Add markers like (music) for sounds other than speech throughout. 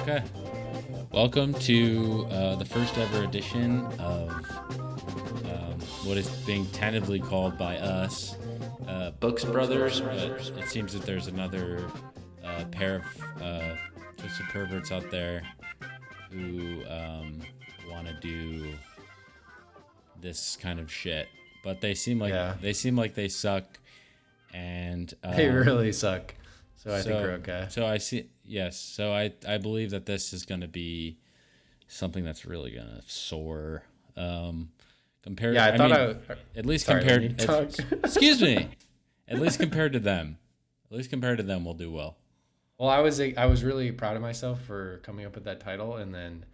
Okay. Welcome to uh, the first ever edition of um, what is being tentatively called by us uh, Books Brothers, but it seems that there's another uh, pair of uh, twisted perverts out there who um, want to do this kind of shit. But they seem like Yeah. they seem like they suck, and um, They really suck. So I so, think we're okay. So I see. Yes. So I I believe that this is going to be something that's really going to soar. Um, compared. Yeah, I, thought mean, I. at least sorry, compared. talk. (laughs) excuse me. At least compared to them. At least compared to them, we'll do well. Well, I was I was really proud of myself for coming up with that title, and then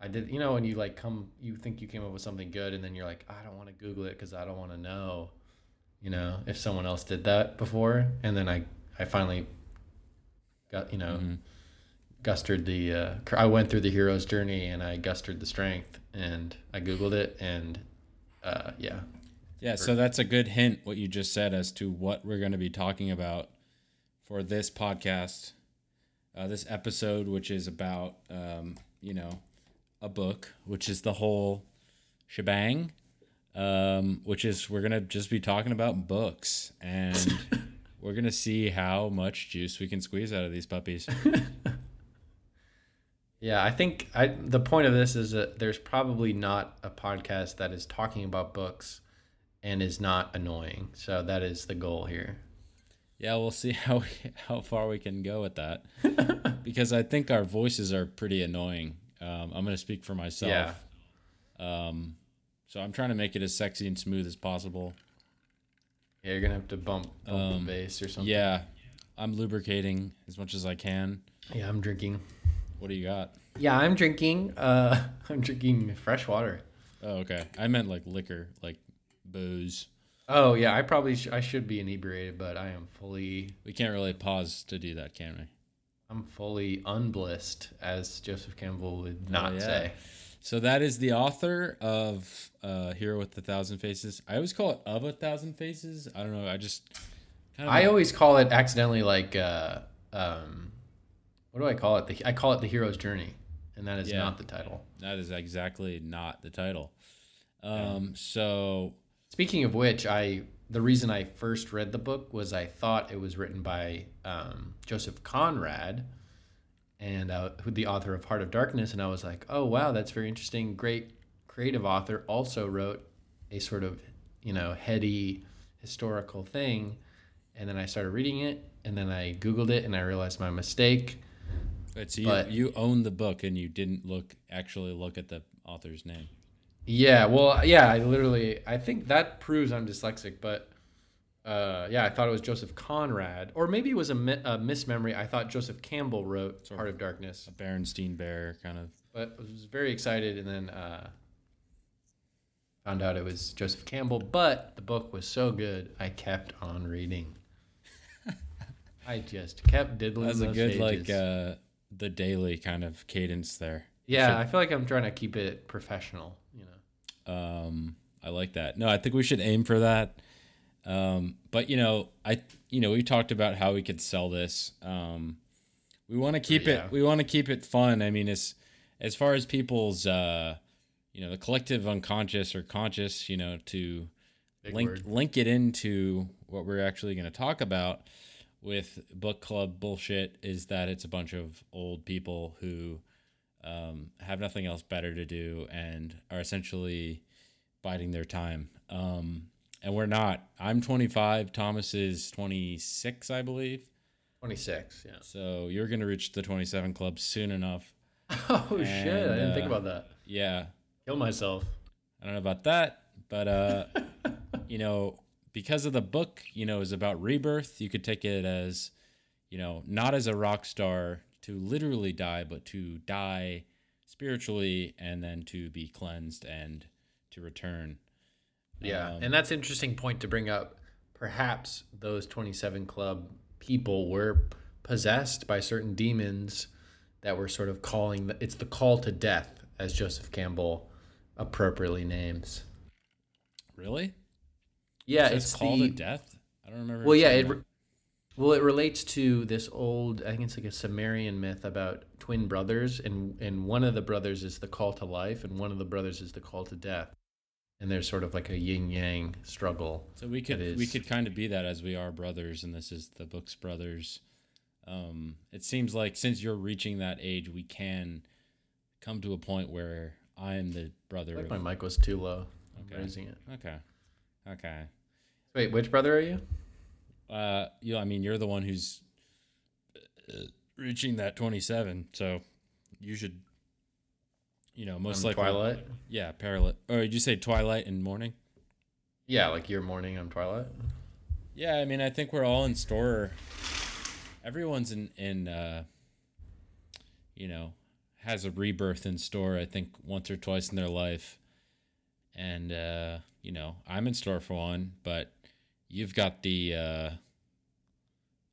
I did. You know, when you like come, you think you came up with something good, and then you're like, I don't want to Google it because I don't want to know, you know, if someone else did that before. And then I I finally got you know, Mm-hmm. gustered the. Uh, I went through the hero's journey, and I gustered the strength, and I Googled it, and uh, yeah, Yeah. So that's a good hint. What you just said as to what we're going to be talking about for this podcast, uh, this episode, which is about um, you know a book, which is the whole shebang. Um, which is we're gonna just be talking about books and (laughs) we're gonna see how much juice we can squeeze out of these puppies. (laughs) Yeah, I think I the point of this is that there's probably not a podcast that is talking about books and is not annoying. So that is the goal here. Yeah, we'll see (laughs) how we, how far we can go with that (laughs) because I think our voices are pretty annoying. Um, I'm gonna speak for myself. Yeah. Um, so I'm trying to make it as sexy and smooth as possible. Yeah, you're gonna have to bump, bump Um, the bass or something. Yeah, I'm lubricating as much as I can. Yeah, I'm drinking. What do you got? Yeah, I'm drinking. Uh, (laughs) I'm drinking fresh water. Oh, okay. I meant like liquor, like booze. Oh yeah, I probably sh- I should be inebriated, but I am fully We can't really pause to do that, can we? I'm fully unblissed, as Joseph Campbell would not Oh, yeah. say. So that is the author of uh, Hero with a Thousand Faces. I always call it Of a Thousand Faces. I don't know. I just kind of I always call it accidentally like uh, um, what do I call it? The, I call it the hero's journey, and that is Yeah. not the title. that is exactly not the title. Um, so Speaking of which, I the reason I first read the book was I thought it was written by um, Joseph Conrad, and uh, who the author of Heart of Darkness, and I was like, oh wow, that's very interesting. Great creative author. Also wrote a sort of you know heady historical thing, and then I started reading it, and then I googled it, and I realized my mistake. But so you, But- you own the book and you didn't look actually look at the author's name. Yeah, well, yeah, I literally, I think that proves I'm dyslexic, but uh, yeah, I thought it was Joseph Conrad, or maybe it was a, mi- a mismemory. I thought Joseph Campbell wrote Sort Heart of Darkness, A Berenstein Bear kind of. but I was very excited, and then uh, found out it was Joseph Campbell. But the book was so good, I kept on reading. (laughs) I just kept diddling That's a good like uh, the daily kind of cadence there. yeah, I feel like I'm trying to keep it professional, you know. Um, I like that. No, I think we should aim for that. Um, but you know, I you know we talked about how we could sell this. Um, we want to keep Yeah. it. We want to keep it fun. I mean, as as far as people's uh, you know the collective unconscious or conscious, you know, to Big link word. link it into what we're actually going to talk about with book club bullshit is that it's a bunch of old people who um, have nothing else better to do and are essentially biding their time. Um, and we're not. I'm 25. Thomas is 26, I believe. 26, yeah. So you're going to reach the 27 club soon enough. (laughs) Oh shit! I didn't think uh, about that. Yeah. Kill myself. I don't know about that, but uh, (laughs) you know, because of the book, you know, is about rebirth. You could take it as, you know, not as a rock star to literally die, but to die spiritually and then to be cleansed and to return. Yeah, Um, and that's an interesting point to bring up. Perhaps those 27 club people were possessed by certain demons that were sort of calling the, it's the call to death as Joseph Campbell appropriately names. Really? Yeah, it's called the, to death. I don't remember. Well, yeah, it, re- Well, it relates to this old, I think it's like a Sumerian myth about twin brothers, and and one of the brothers is the call to life, and one of the brothers is the call to death, and there's sort of like a yin yang struggle. So we could It we could kind of be that as we are brothers, and this is the Books Brothers. Um, it seems like since you're reaching that age, we can come to a point where I am the brother. Like my mic was too low. I'm Okay. raising it. okay, okay. Wait, which brother are you? Uh, you. I mean, you're the one who's uh, reaching that 27, so you should. You know, most likely. Twilight. Yeah, parallel. Or did you say Twilight and Morning? Yeah, like your morning. I'm Twilight. Yeah, I mean, I think we're all in store. Everyone's in in uh, you know has a rebirth in store. I think once or twice in their life, and uh, you know I'm in store for one. But you've got the uh,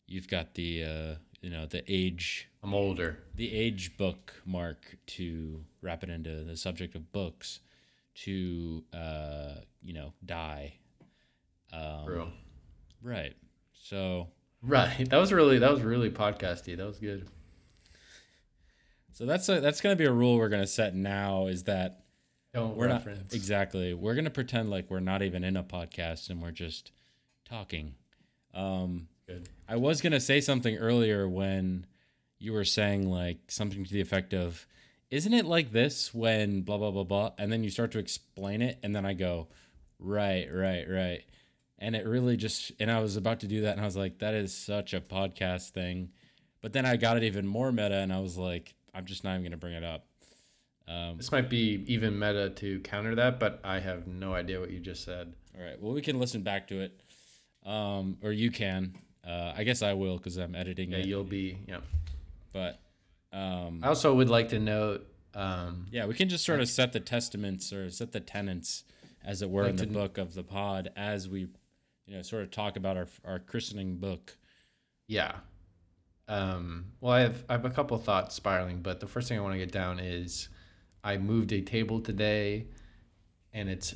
you've got the uh, you know the age I'm older. the age book mark to wrap it into the subject of books to uh, you know die. Um, Bro. Right. So Right. That was really that was really podcasty. That was good. so that's a, that's going to be a rule we're going to set now is that Don't we're reference. not exactly. We're going to pretend like we're not even in a podcast and we're just talking. Um Good. I was going to say something earlier when you were saying like something to the effect of isn't it like this when blah blah blah blah and then you start to explain it and then I go right right right and it really just and I was about to do that and I was like that is such a podcast thing but then I got it even more meta and I was like I'm just not even going to bring it up um, This might be even meta to counter that, but I have no idea what you just said. all right well we can listen back to it um, or you can uh, I guess I will because I'm editing Yeah, it you'll be. Yeah. but um, I also would like to note. Um, Yeah, we can just sort of set the testaments or set the tenets, as it were, Like in the to- book of the pod as we, you know, sort of talk about our our christening book. Yeah. Um, well, I have I have a couple thoughts spiraling, but the first thing I want to get down is I moved a table today, and it's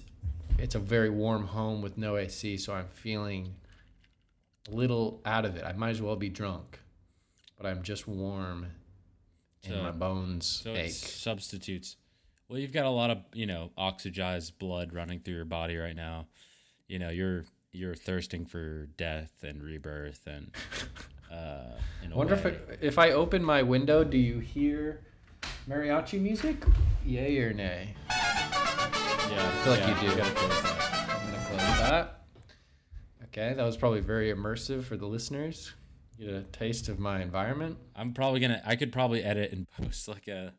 it's a very warm home with no AC, so I'm feeling a little out of it. I might as well be drunk, but I'm just warm, and So- my bones So ache. substitutes. Well, you've got a lot of you know oxygized blood running through your body right now. You know, you're you're thirsting for death and rebirth and. (laughs) Uh, in a I wonder if way. it, if I open my window, do you hear mariachi music? Yay or nay? yeah, I feel like you do. gotta close that. I'm gonna close that. Okay, that was probably very immersive for the listeners. Get a taste of my environment. I'm probably gonna. I could probably edit and (laughs) post like a,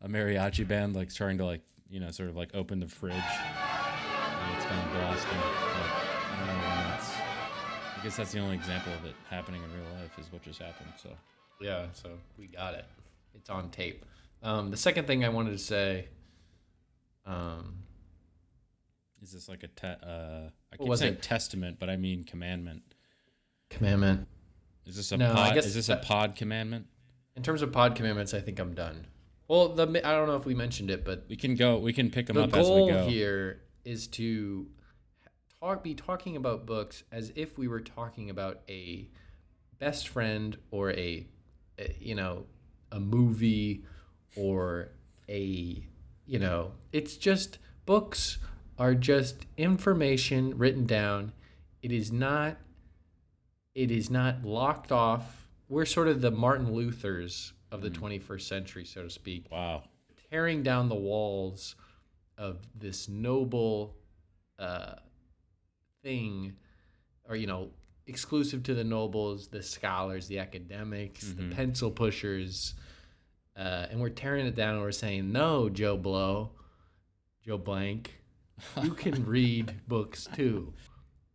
a mariachi band like trying to like you know sort of like open the fridge. And it's kind of blasting. But I don't know when that's. I guess that's the only example of it happening in real life is what just happened. So Yeah, so we got it. It's on tape. Um, the second thing I wanted to say, um, is this like a te- uh, I keep saying it? testament, but I mean commandment. commandment. Is this a No, pod? Is this that- a pod commandment? In terms of pod commandments, I think I'm done. Well, the I don't know if we mentioned it, but We can go. We can pick them the up as we goal go. here is to talk be talking about books as if we were talking about a best friend or a, a you know a movie or a you know it's just books are just information written down it is not it is not locked off we're sort of the martin luthers of the 21st century so to speak Wow. tearing down the walls of this noble uh, thing, or you know, exclusive to the nobles, the scholars, the academics, Mhm. the pencil pushers, uh, and we're tearing it down. and We're saying, no, Joe Blow, Joe Blank, you can (laughs) read books too.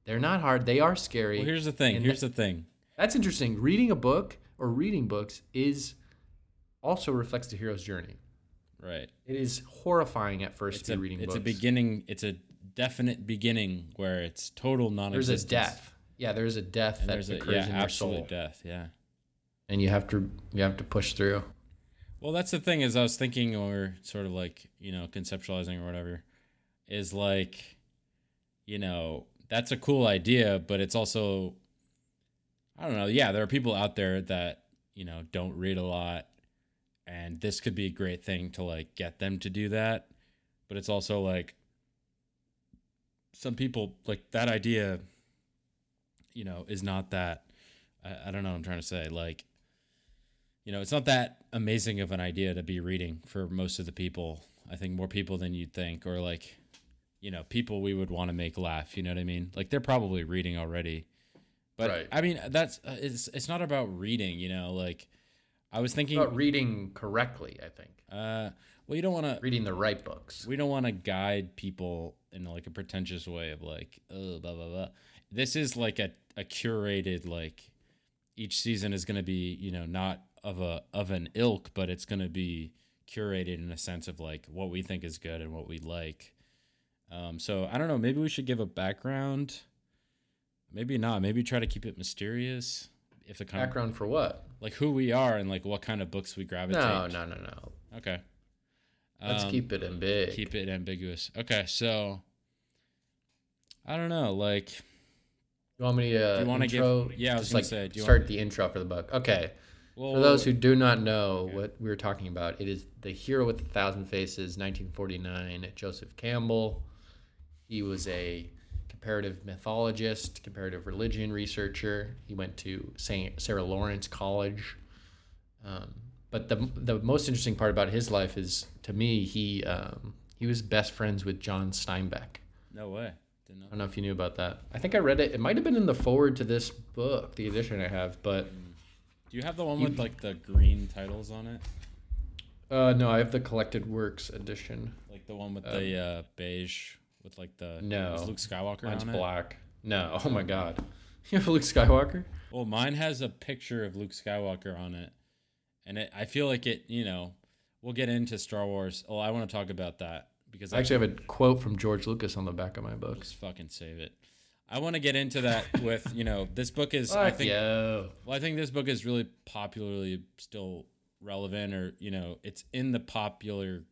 They're not hard. They are scary. Well, here's the thing. And Here's the thing. That's interesting. Reading a book or reading books is also reflects the hero's journey. Right. It is horrifying at first It's to a be reading it's books. a beginning. It's a definite beginning where it's total There's non-existence. a death. Yeah, there's a death And that there's a occurs yeah, in your absolute soul, death. Yeah. and you have to you have to push through. Well, that's the thing is I was thinking or sort of like, you know, conceptualizing or whatever is like, you know, that's a cool idea, but it's also I don't know. Yeah, there are people out there that you know don't read a lot, and this could be a great thing to like get them to do that. But it's also like some people like that idea. You know, is not that. I, I don't know. what I'm trying to say like. You know, it's not that amazing of an idea to be reading for most of the people. I think more people than you'd think, or like, you know, people we would want to make laugh. You know what I mean? Like they're probably reading already. But Right. I mean, that's uh, it's it's not about reading. You know, like I was thinking. About reading correctly, I think. Uh, well, you don't want to. Reading the right books. We don't want to guide people in like a pretentious way of like, oh, blah blah blah. This is like a a curated like. Each season is going to be you know not of a of an ilk, but it's going to be curated in a sense of like what we think is good and what we like. Um, so I don't know. Maybe we should give a background. Maybe not. Maybe try to keep it mysterious. If the kind of, Background for what? like who we are and like what kind of books we gravitate. No, no, no, no. Okay. Let's Um, keep it in big. keep it ambiguous. Okay, so I don't know, like You want me to uh, you wanna give- yeah, I was just like say, do you start want- the intro for the book. Okay. well, For those who do not know Okay. what we were talking about, it is The Hero with a Thousand Faces, 1949, Joseph Campbell. He was a comparative mythologist, comparative religion researcher. He went to St. Sarah Lawrence College. Um, but the, the most interesting part about his life is, to me, he, um, he was best friends with John Steinbeck. no way. Didn't know. I don't know if you knew about that. I think I read it. It might have been in the forward to this book, the edition I have, but Do you have the one with like the green titles on it? uh, no, I have the collected works edition. Like the one with the uh, beige with like the No. Luke Skywalker Mine's on it? black. No, (laughs) oh my god, (laughs) you have Luke Skywalker. Well, mine has a picture of Luke Skywalker on it, and it, I feel like it. You know, we'll get into Star Wars. Oh, I want to talk about that because I actually have a quote from George Lucas on the back of my book. Just fucking save it. I want to get into that (laughs) with you know this book is I think yo. well I think this book is really popularly still relevant or you know it's in the popular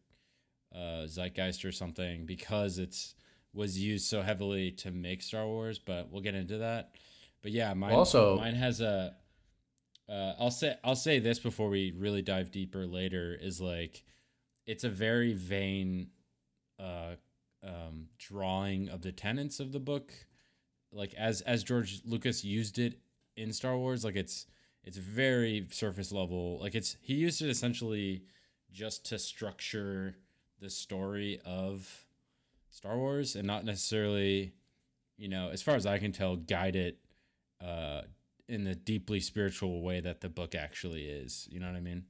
uh, zeitgeist or something because it's was used so heavily to make Star Wars. But we'll get into that. But yeah, mine Also- mine has a. Uh, I'll say I'll say this before we really dive deeper later is like, it's a very vain, uh, um, drawing of the tenets of the book, like as as George Lucas used it in Star Wars. Like it's it's very surface level. Like it's he used it essentially just to structure the story of Star Wars and not necessarily, you know, as far as I can tell, guide it uh, in the deeply spiritual way that the book actually is. You know what I mean?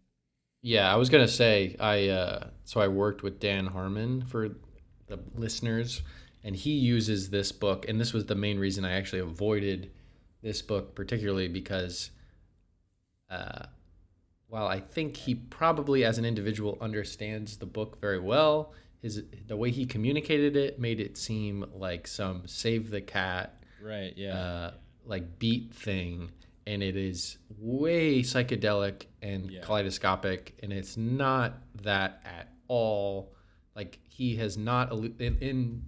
Yeah, I was gonna say I. Uh, so I worked with Dan Harmon for the listeners, and he uses this book, and this was the main reason I actually avoided this book, particularly because, uh, while I think he probably, as an individual, understands the book very well, his the way he communicated it made it seem like some save the cat Right. Yeah. uh, like beat thing, and it is way psychedelic and Yeah. kaleidoscopic, and it's not that at all. Like he has not in, in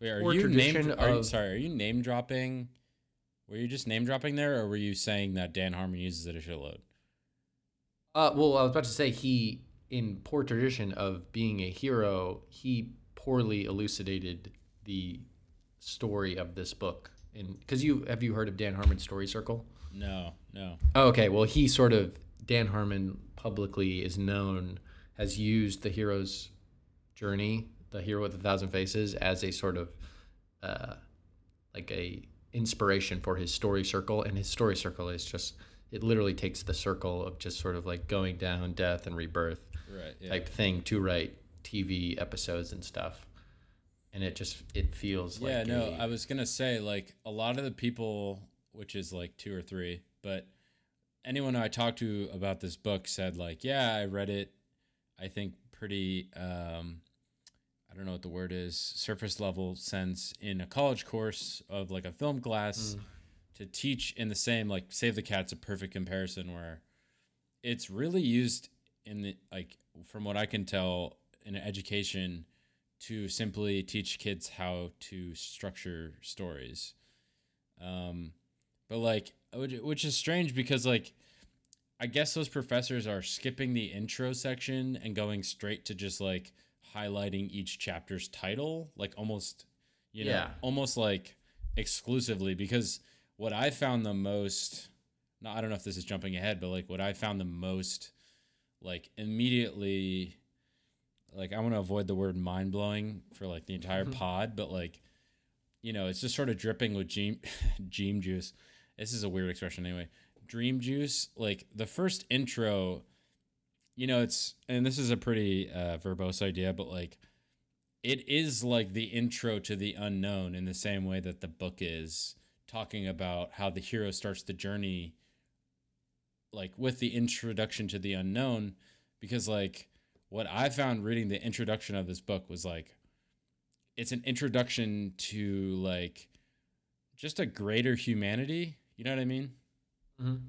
Wait, are you name? Are of- sorry, are you name dropping? Were you just name dropping there, or were you saying that Dan Harmon uses it a shitload? uh, well, I was about to say he in poor tradition of being a hero, he poorly elucidated the story of this book. And because you have you heard of Dan Harmon's story circle? No, no. Oh, okay. Well, he sort of Dan Harmon publicly is known has used the hero's journey, the hero with a thousand faces, as a sort of uh, like a inspiration for his story circle, and his story circle is just it literally takes the circle of just sort of like going down, death, and rebirth Right. Yeah. type thing to write TV episodes and stuff, and it just it feels like yeah. No, a- I was gonna say like a lot of the people, which is like two or three, but anyone I talked to about this book said like, yeah, I read it. I think pretty. um I don't know what the word is, surface level sense in a college course of like a film class Mm. to teach in the same like Save the Cat's a perfect comparison where it's really used in the like from what I can tell in education to simply teach kids how to structure stories. Um, but like which, is strange because like I guess those professors are skipping the intro section and going straight to just like highlighting each chapter's title, like almost, you know, Yeah. almost like exclusively. Because what I found the most, no, I don't know if this is jumping ahead, but like what I found the most, like immediately, like I want to avoid the word mind blowing for like the entire pod, but like, you know, it's just sort of dripping with dream, dream (laughs) juice. This is a weird expression anyway. Dream juice, like the first intro, you know, it's and this is a pretty uh, verbose idea, but like it is like the intro to the unknown in the same way that the book is talking about how the hero starts the journey like with the introduction to the unknown because like what I found reading the introduction of this book was like it's an introduction to like just a greater humanity, you know what I mean? Mhm.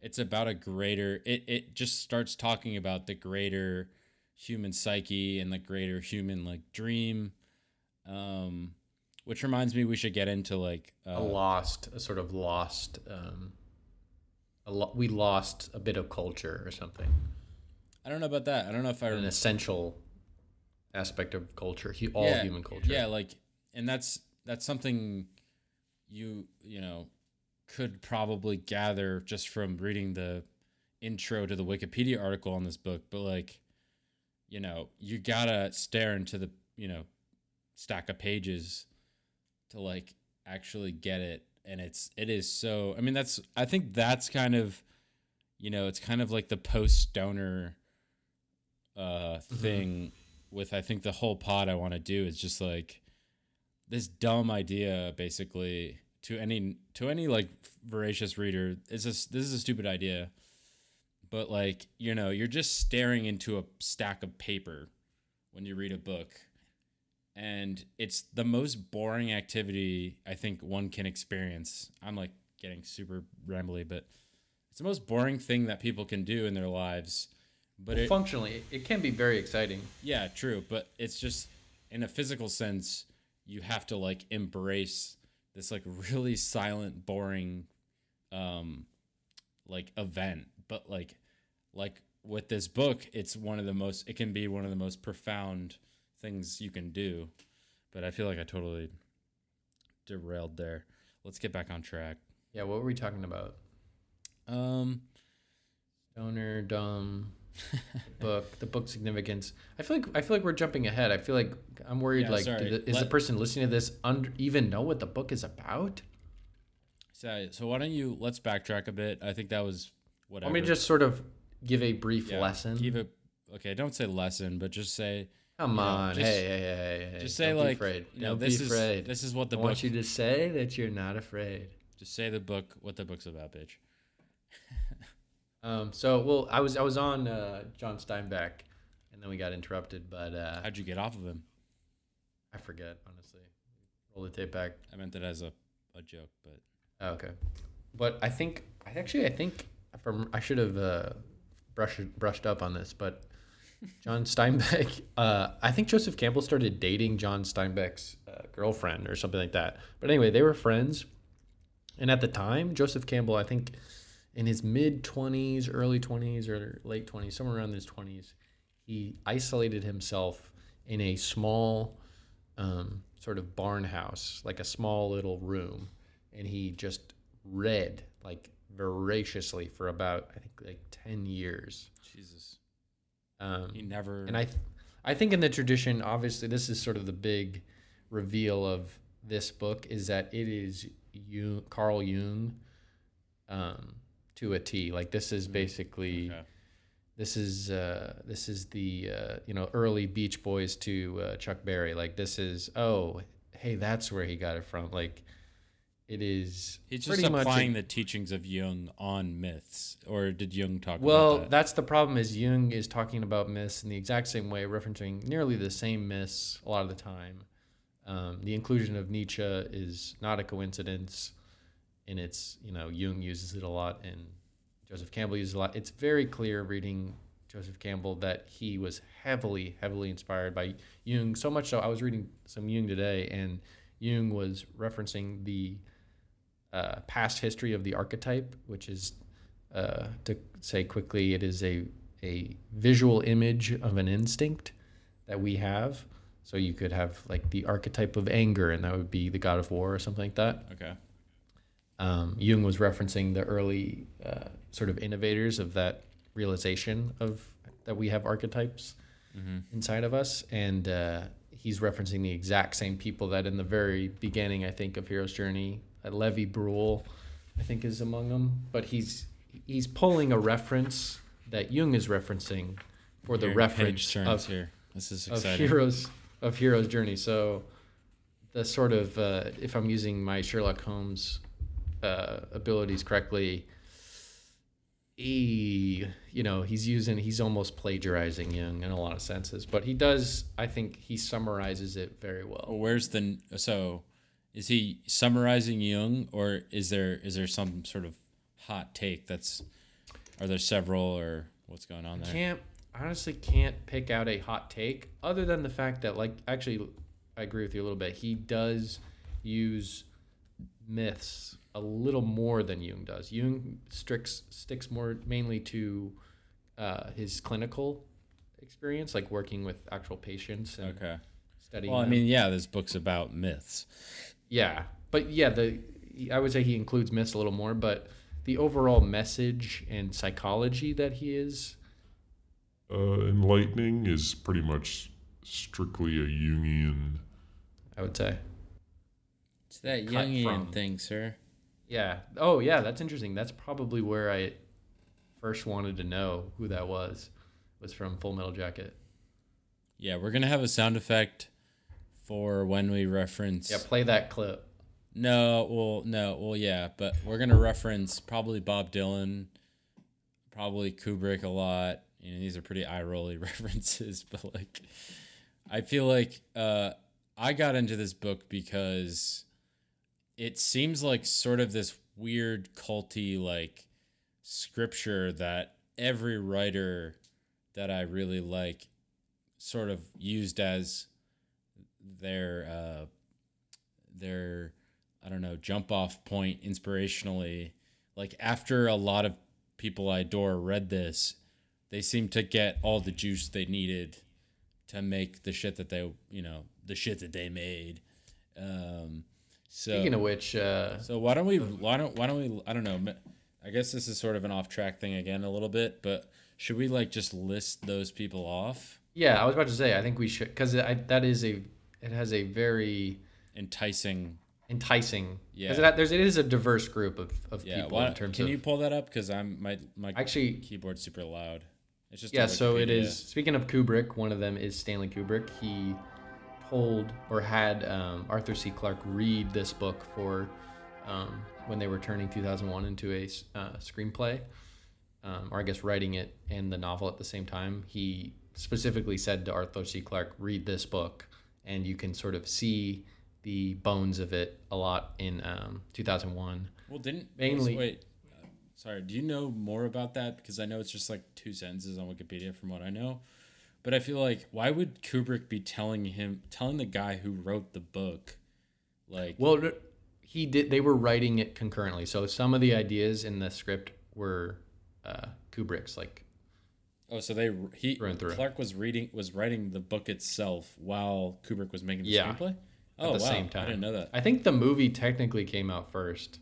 It's about a greater it it just starts talking about the greater human psyche and the greater human like dream um which reminds me we should get into like a uh, lost, a sort of lost. Um, a lo- we lost a bit of culture or something. I don't know about that. I don't know if I An essential aspect of culture, hu- all yeah, human culture. Yeah, like, and that's that's something you you know could probably gather just from reading the intro to the Wikipedia article on this book. But like, you know, you gotta stare into the you know stack of pages to like actually get it, and it's it is so. I mean, that's I think that's kind of you know it's kind of like the post stoner uh thing with I think the whole pod I want to do is just like this dumb idea basically to any to any like voracious reader is this this is a stupid idea but like you know you're just staring into a stack of paper when you read a book and it's the most boring activity I think one can experience I'm like getting super rambly but it's the most boring thing that people can do in their lives but it, Functionally, it, it can be very exciting. yeah, true, but it's just in a physical sense, you have to like embrace this like really silent, boring um like event. But like like with this book, it's one of the most it can be one of the most profound things you can do. But I feel like I totally derailed there. Let's get back on track. Yeah, what were we talking about? Um Stoner, dumb, (laughs) book, the book significance. I feel like I feel like we're jumping ahead. I feel like I'm worried. Yeah, like, the, is the person listening to this under, even know what the book is about? so, so why don't you let's backtrack a bit. I think that was whatever. Let me just sort of give a brief Yeah, lesson. Keep it okay. Don't say lesson, but just say Come you know, on, just- hey, hey, hey, hey! just say Don't be like afraid. you know Don't this be is afraid. this is what the book. I book. want you to say that you're not afraid. Just say the book. What the book's about, bitch. (laughs) Um, so well, I was I was on uh, John Steinbeck, and then we got interrupted. But uh, How'd you get off of him? I forget honestly. Roll the tape back. I meant it as a, a joke, but Oh, okay, but I think I actually I think from I should have uh, brushed brushed up on this, but John Steinbeck. (laughs) Uh, I think Joseph Campbell started dating John Steinbeck's uh, girlfriend or something like that. But anyway, they were friends, and at the time, Joseph Campbell, I think, in his mid twenties, early twenties, or late twenties, somewhere around his twenties, he isolated himself in a small um, sort of barn house, like a small little room, and he just read like voraciously for about I think like ten years. Jesus, Um, he never. and I, th- I think in the tradition, obviously, this is sort of the big reveal of this book is that it is Jung, Carl Jung, um, to a T. Like this is basically okay. this is uh, this is the uh, you know early Beach Boys to uh, Chuck Berry. Like this is oh hey that's where he got it from. Like it is He's just pretty much a- applying the teachings of Jung on myths, or did Jung talk Well, about that? that's the problem. Is Jung is talking about myths in the exact same way, referencing nearly the same myths a lot of the time. Um, the inclusion of Nietzsche is not a coincidence, and it's you know Jung uses it a lot, and Joseph Campbell uses it a lot. It's very clear reading Joseph Campbell that he was heavily, heavily inspired by Jung. So much so, I was reading some Jung today, and Jung was referencing the uh, past history of the archetype, which is uh, to say quickly, it is a a visual image of an instinct that we have. So you could have like the archetype of anger, and that would be the god of war or something like that. Okay. Um, Jung was referencing the early uh, sort of innovators of that realization of that we have archetypes Mm-hmm. inside of us, and uh, he's referencing the exact same people that in the very beginning, I think, of Hero's Journey, Lévy-Bruhl, I think, is among them. But he's he's pulling a reference that Jung is referencing for the Here, reference of here. This is of heroes of heroes journey so the sort of uh, if i'm using my sherlock holmes uh, abilities correctly he you know he's using he's almost plagiarizing Jung in a lot of senses but he does i think he summarizes it very well Well, where's the so? Is he summarizing Jung, or is there is there some sort of hot take that's? Are there several, or what's going on there? can't honestly can't pick out a hot take other than the fact that like actually I agree with you a little bit. He does use myths a little more than Jung does. Jung sticks sticks more mainly to uh, his clinical experience, like working with actual patients and Okay. studying. Well, I them. mean, yeah, there's books about myths. Yeah, but yeah, the I would say he includes myths a little more, but the overall message and psychology that he is Uh, enlightening is pretty much strictly a Jungian. I would say. It's that Cut Jungian from- thing, sir. Yeah. Oh, yeah. That's interesting. That's probably where I first wanted to know who that was. Was from Full Metal Jacket. Yeah, we're gonna have a sound effect for when we reference. Yeah. Play that clip. No, well, no, well, yeah, but we're gonna reference probably Bob Dylan, probably Kubrick a lot. You know, these are pretty eye rolly (laughs) references, but like, I feel like uh, I got into this book because it seems like sort of this weird culty like scripture that every writer that I really like sort of used as their uh, their I don't know jump off point inspirationally. Like after a lot of people I adore read this, they seem to get all the juice they needed to make the shit that they you know the shit that they made. Um, so Speaking of which, uh, so why don't we why don't why don't we I don't know I guess this is sort of an off track thing again a little bit, but should we like just list those people off? yeah, I was about to say I think we should because I, that is a it has a very Enticing enticing. Yeah. It, there's it is a diverse group of, of yeah. people Why, in terms of. can of you pull that up? Because I'm my my actually keyboard's super loud. It's just Yeah, so it is. Speaking of Kubrick, one of them is Stanley Kubrick. He told or had um, Arthur C. Clarke read this book for um, when they were turning 2001 into a uh, screenplay, um, or I guess writing it and the novel at the same time. He specifically said to Arthur C. Clarke, "Read this book," and you can sort of see the bones of it a lot in um, 2001. Well, didn't mainly- wait. uh, Sorry, do you know more about that? Because I know it's just like two sentences on Wikipedia, from what I know. But I feel like why would Kubrick be telling him, telling the guy who wrote the book, like, Well, he did. They were writing it concurrently, so some of the ideas in the script were uh, Kubrick's. Like, oh, so they he Through and through. Clarke was reading was writing the book itself while Kubrick was making the Yeah, screenplay. at Oh the wow, same time. I didn't know that. I think the movie technically came out first.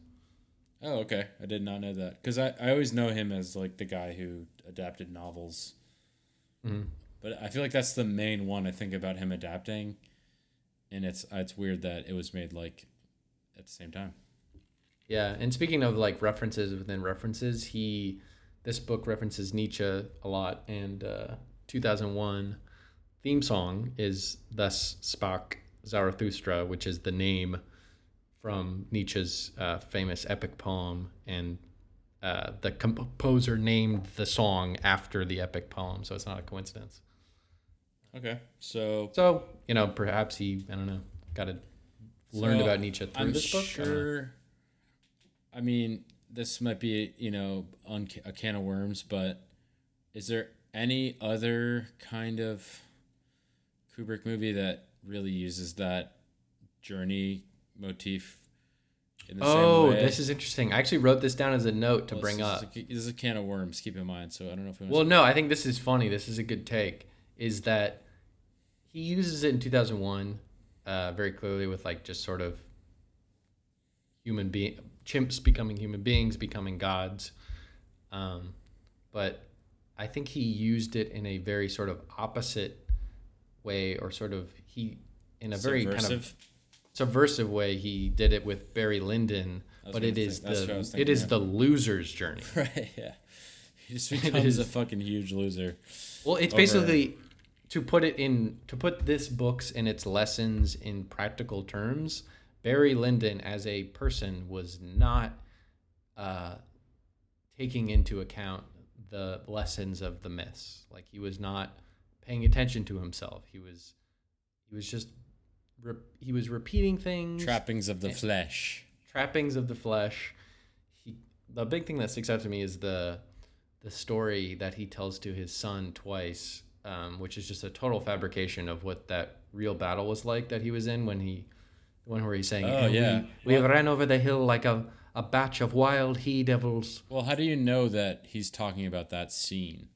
Oh, okay. I did not know that because I, I always know him as like the guy who adapted novels. Mhm. But I feel like that's the main one I think about him adapting, and it's it's weird that it was made like at the same time. Yeah, and speaking of like references within references, he this book references Nietzsche a lot, and uh, 2001 theme song is "Thus Spoke Zarathustra," which is the name from Nietzsche's uh, famous epic poem, and uh, the composer named the song after the epic poem, so it's not a coincidence. Okay, so So you know, perhaps he I don't know got to learned So, about Nietzsche through I'm this book. Sure. I mean, this might be you know on a can of worms, but is there any other kind of Kubrick movie that really uses that journey motif in the Oh, same way. this is interesting. I actually wrote this down as a note to Well, bring this up. Is a, this is a can of worms. Keep in mind. So I don't know if we. Well, no, I think this is funny. This is a good take. Is that he uses it in 2001 uh, very clearly with like just sort of human being chimps becoming human beings, becoming gods. Um, but I think he used it in a very sort of opposite way, or sort of he in a very kind of Subversive? way. He did it with Barry Lyndon, but it is think- that's what I the it is yeah. the loser's journey. (laughs) right. Yeah. He just (laughs) becomes a fucking huge loser. Well, it's basically to put it in to put this books and its lessons in practical terms. Barry Lyndon, as a person, was not uh, taking into account the lessons of the myths. Like he was not paying attention to himself. He was he was just re- he was repeating things Trappings of the flesh. trappings of the flesh. He, the big thing that sticks out to me is the the story that he tells to his son twice, um, which is just a total fabrication of what that real battle was like that he was in when he, the one where he's saying, Oh, "And yeah. we, we ran over the hill like a, a batch of wild he devils." Well, how do you know that he's talking about that scene?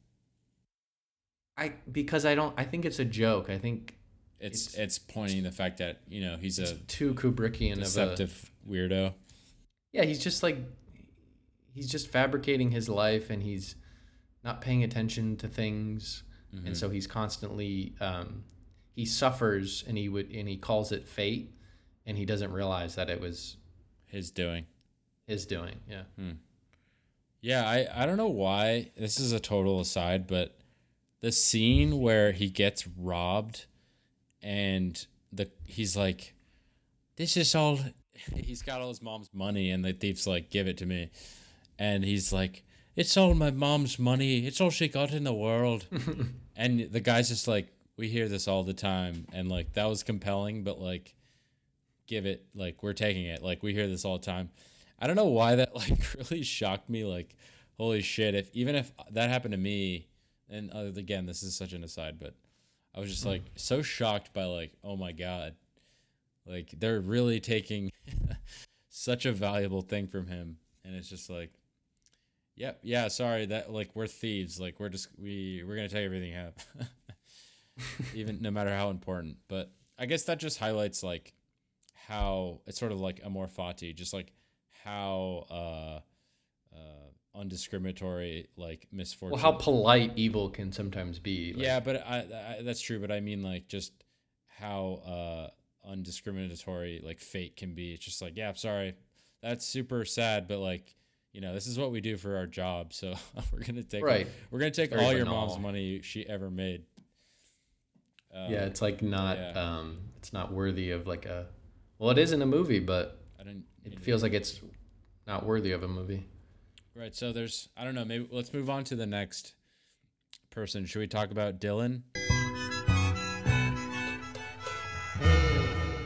I because I don't. I think it's a joke. I think It's It's- it's, pointing the fact that you know he's a too Kubrickian of a deceptive weirdo. yeah, he's just like he's just fabricating his life and he's not paying attention to things Mm-hmm. and so he's constantly um, he suffers and he would and he calls it fate and he doesn't realize that it was His doing. his doing yeah hmm. Yeah, I, I don't know why. This is a total aside, but the scene where he gets robbed and the he's like, This is all (laughs) he's got all his mom's money and the thief's like, Give it to me. And he's like, It's all my mom's money. It's all she got in the world. (laughs) and the guy's just like, We hear this all the time and like that was compelling, but like give it like we're taking it. Like we hear this all the time. I don't know why that (laughs) like really shocked me. Like, holy shit! If even if that happened to me, and uh, again, this is such an aside, but I was just like so shocked by like, oh my god, like they're really taking (laughs) such a valuable thing from him, and it's just like, yeah, yeah, sorry that like we're thieves. Like we're just we we're gonna take everything you have, (laughs) even no matter how important. But I guess that just highlights like how it's sort of like amor fati, just like how uh, uh, undiscriminatory like misfortune. well how polite evil can sometimes be like, yeah, but I, I that's true. But I mean like just how uh, undiscriminatory like fate can be. It's just like yeah, I'm sorry, that's super sad, but like. You know, this is what we do for our job, so (laughs) we're gonna take Right. We're gonna take Very all your mom's money she ever made. Um, yeah it's like not yeah. um it's not worthy of like a well it is in a movie but I didn't. it feels like it's not worthy of a movie Right. So there's, I don't know, maybe let's move on to the next person. Should we talk about Dylan?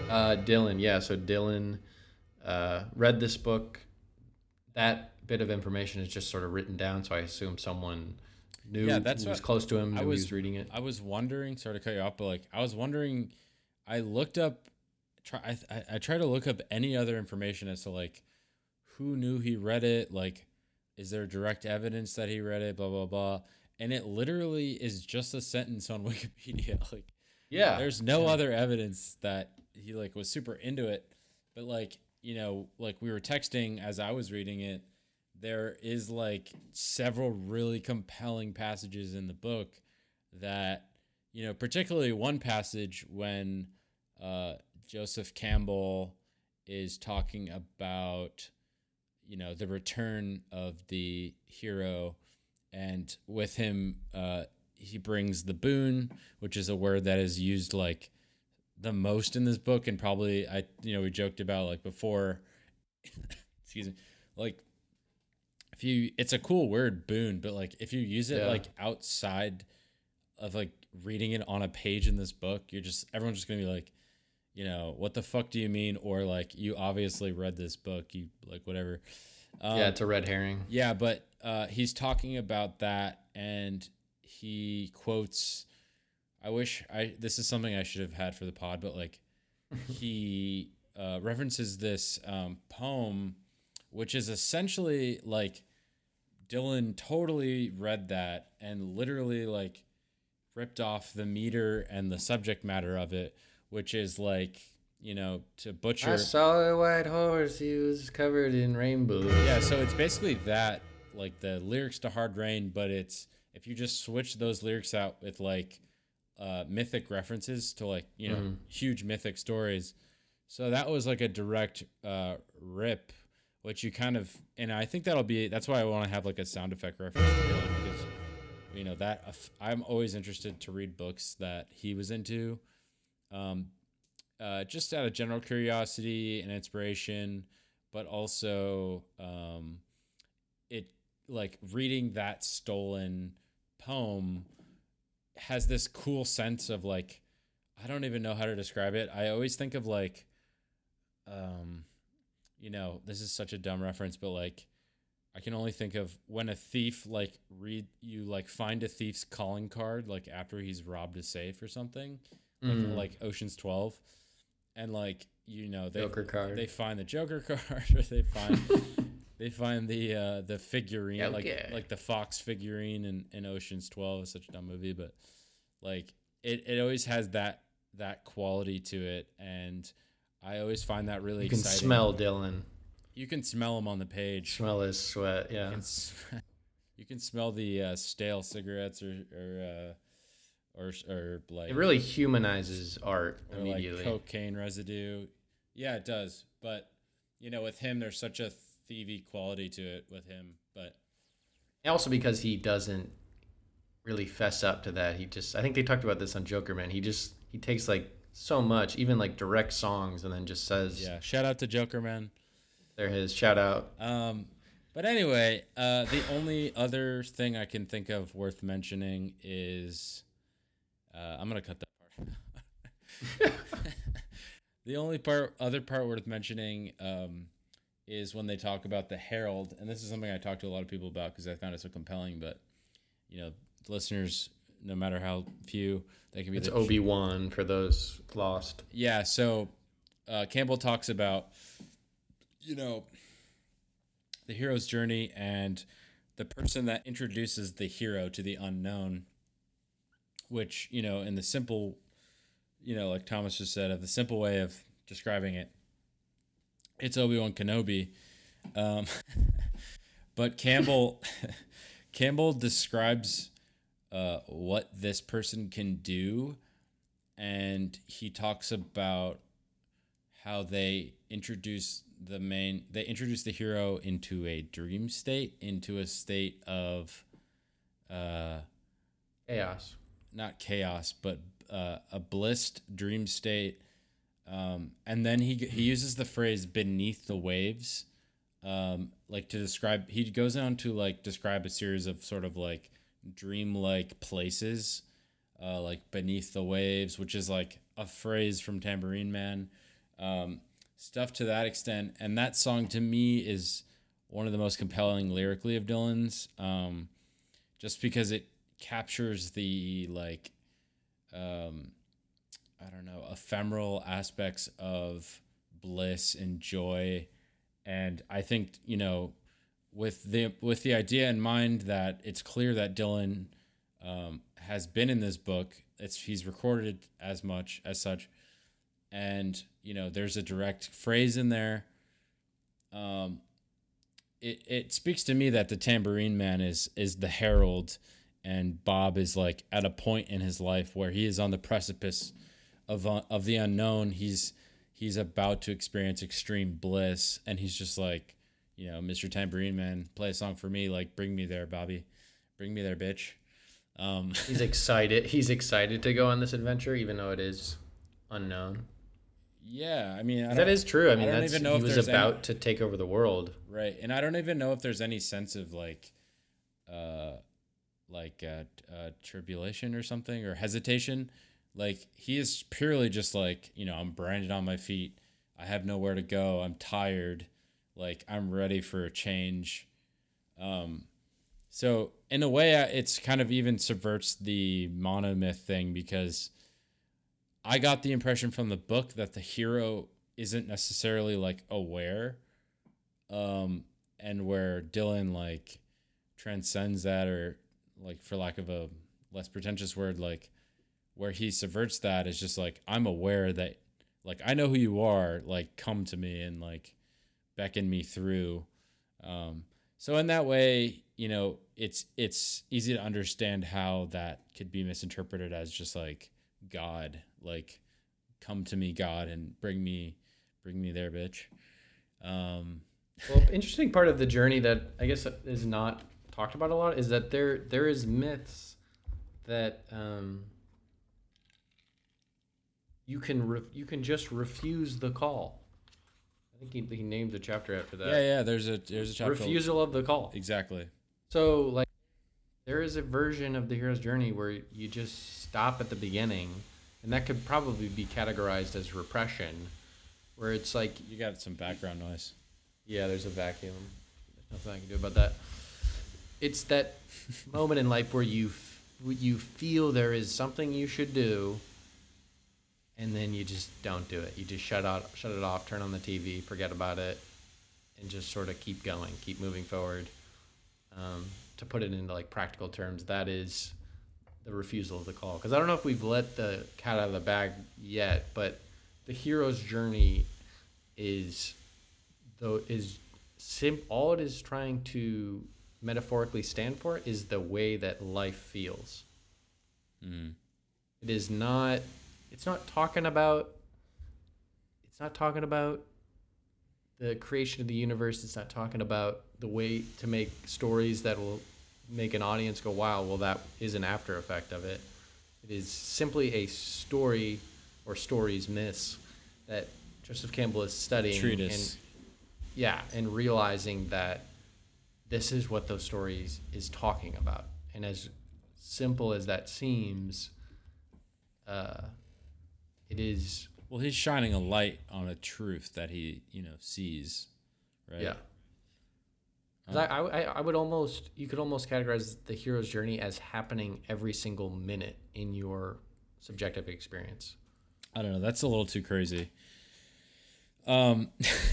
Uh, Dylan, yeah. So Dylan uh, read this book. That bit of information is just sort of written down. So I assume someone knew Yeah, that's who was close to him, knew I he was- was reading it. I was wondering, sorry to cut you off, but like, I was wondering, I looked up, try, I, I, I tried to look up any other information as to like who knew he read it, like, is there direct evidence that he read it, blah, blah, blah. And it literally is just a sentence on (laughs) Wikipedia. Like, Yeah, there's no other evidence that he like was super into it but like you know like we were texting as i was reading it there is like several really compelling passages in the book that you know particularly one passage when uh, joseph campbell is talking about you know the return of the hero. And with him uh, he brings the boon which is a word that is used like the most in this book. And probably i you know we joked about like before (laughs) excuse me like if you it's a cool word boon. But like if you use it Yeah. like outside of like reading it on a page in this book you're just everyone's just gonna be like you know what the fuck do you mean or like you obviously read this book you like whatever um, yeah, it's a red herring. yeah, but uh, he's talking about that, and he quotes. I wish I. This is something I should have had for the pod, but like, (laughs) he uh, references this um, poem, which is essentially like Dylan totally read that and literally like ripped off the meter and the subject matter of it, which is like you know to butcher. I saw a white horse. He was covered in rainbows. Yeah, so it's basically that, like the lyrics to Hard Rain, but it's if you just switch those lyrics out with like uh, mythic references to like you know huge mythic stories. So that was like a direct uh, rip, which you kind of and I think that'll be that's why I want to have like a sound effect reference to because you know that I'm always interested to read books that he was into. Um, uh, just out of general curiosity and inspiration, but also um, it like reading that stolen poem has this cool sense of like I don't even know how to describe it. I always think of like um you know, this is such a dumb reference, but like I can only think of when a thief like read you like find a thief's calling card like after he's robbed a safe or something, Mm. like Ocean's Twelve, and like you know they Joker card. they find the Joker (laughs) card or they find (laughs) they find the uh, the figurine like like the Fox figurine in, in Ocean's Twelve. It's such a dumb movie, but like it, it always has that that quality to it, and I always find that really You can exciting. smell Dylan. You can smell him on the page. Smell his sweat. You Yeah. can, (laughs) you can smell the uh, stale cigarettes or or uh, or or like It really humanizes art or immediately. like cocaine residue. Yeah, it does. But you know, with him, there's such a thievy quality to it with him. But also because he doesn't really fess up to that. He just I think they talked about this on Joker Man. He just he takes like so much, even like direct songs, and then just says yeah, shout out to Joker Man. they're his. Shout out. Um, but anyway, uh, the only other thing I can think of worth mentioning is uh, I'm gonna cut that part. (laughs) the only part, other part worth mentioning, um, is when they talk about the Herald, and this is something I talked to a lot of people about because I found it so compelling. But you know, listeners, no matter how few, they can be It's Obi Wan for those lost. yeah, so uh, Campbell talks about, you know, the hero's journey and the person that introduces the hero to the unknown, which, you know, in the simple, you know, like Thomas just said, of the simple way of describing it, it's Obi Wan Kenobi. Um, (laughs) but Campbell, (laughs) Campbell describes uh, what this person can do and he talks about how they introduce the main they introduce the hero into a dream state into a state of uh Chaos. Not chaos but uh, a blissed dream state um and then he he uses the phrase beneath the waves um like to describe he goes on to like describe a series of sort of like dream-like places uh, like beneath the waves, which is like a phrase from Tambourine Man, um, stuff to that extent. And that song to me is one of the most compelling lyrically of Dylan's, um, just because it captures the like, um, I don't know, ephemeral aspects of bliss and joy. And I think you know, with the with the idea in mind that it's clear that Dylan um, has been in this book. It's he's recorded as much as such, and you know there's a direct phrase in there. Um, it it speaks to me that the tambourine man is is the herald, and Bob is like at a point in his life where he is on the precipice of uh, of the unknown. He's he's about to experience extreme bliss, and he's just like, you know, Mr. Tambourine Man, play a song for me, like bring me there, Bobby, bring me there, bitch. Um, (laughs) He's excited. He's excited to go on this adventure, even though it is unknown. yeah, I mean, I That true. I mean, I don't that's even know he if was there's any- about to take over the world. right, and I don't even know if there's any sense of like, uh, like uh, uh, tribulation or something or hesitation. Like he is purely just like you know, I'm branded on my feet. I have nowhere to go. I'm tired. Like I'm ready for a change. Um, so in a way, it's kind of even subverts the monomyth thing because I got the impression from the book that the hero isn't necessarily like aware um and where Dylan like transcends that or like for lack of a less pretentious word like where he subverts that is just like I'm aware that like I know who you are like come to me and like beckon me through. Um so in that way you know it's it's easy to understand how that could be misinterpreted as just like god like come to me god and bring me bring me there bitch. Um Well, interesting part of the journey that I guess is not talked about a lot is that there there is myths that um, you can re- you can just refuse the call. I think he, he named a chapter after that. yeah yeah there's a there's a chapter Refusal of the call. exactly So like there is a version of the hero's journey where you just stop at the beginning and that could probably be categorized as repression where it's like you got some background noise yeah, there's a vacuum. There's nothing I can do about that. It's that (laughs) moment in life where you you feel there is something you should do, and then you just don't do it. You just shut out, shut it off, turn on the TV, forget about it, and just sort of keep going, keep moving forward. Um, to put it into like practical terms, that is the refusal of the call. Because I don't know if we've let the cat out of the bag yet, but the hero's journey is though is sim all it is trying to metaphorically stand for is the way that life feels. mm. It is not it's not talking about it's not talking about the creation of the universe, it's not talking about the way to make stories that will make an audience go, Wow, well that is an after effect of it. It is simply a story or stories myths that Joseph Campbell is studying treatise and yeah, and realizing that this is what those stories is talking about. And as simple as that seems, uh, it is well he's shining a light on a truth that he you know sees right yeah. 'Cause I, I, I would almost you could almost categorize the hero's journey as happening every single minute in your subjective experience. I don't know. That's a little too crazy. Um,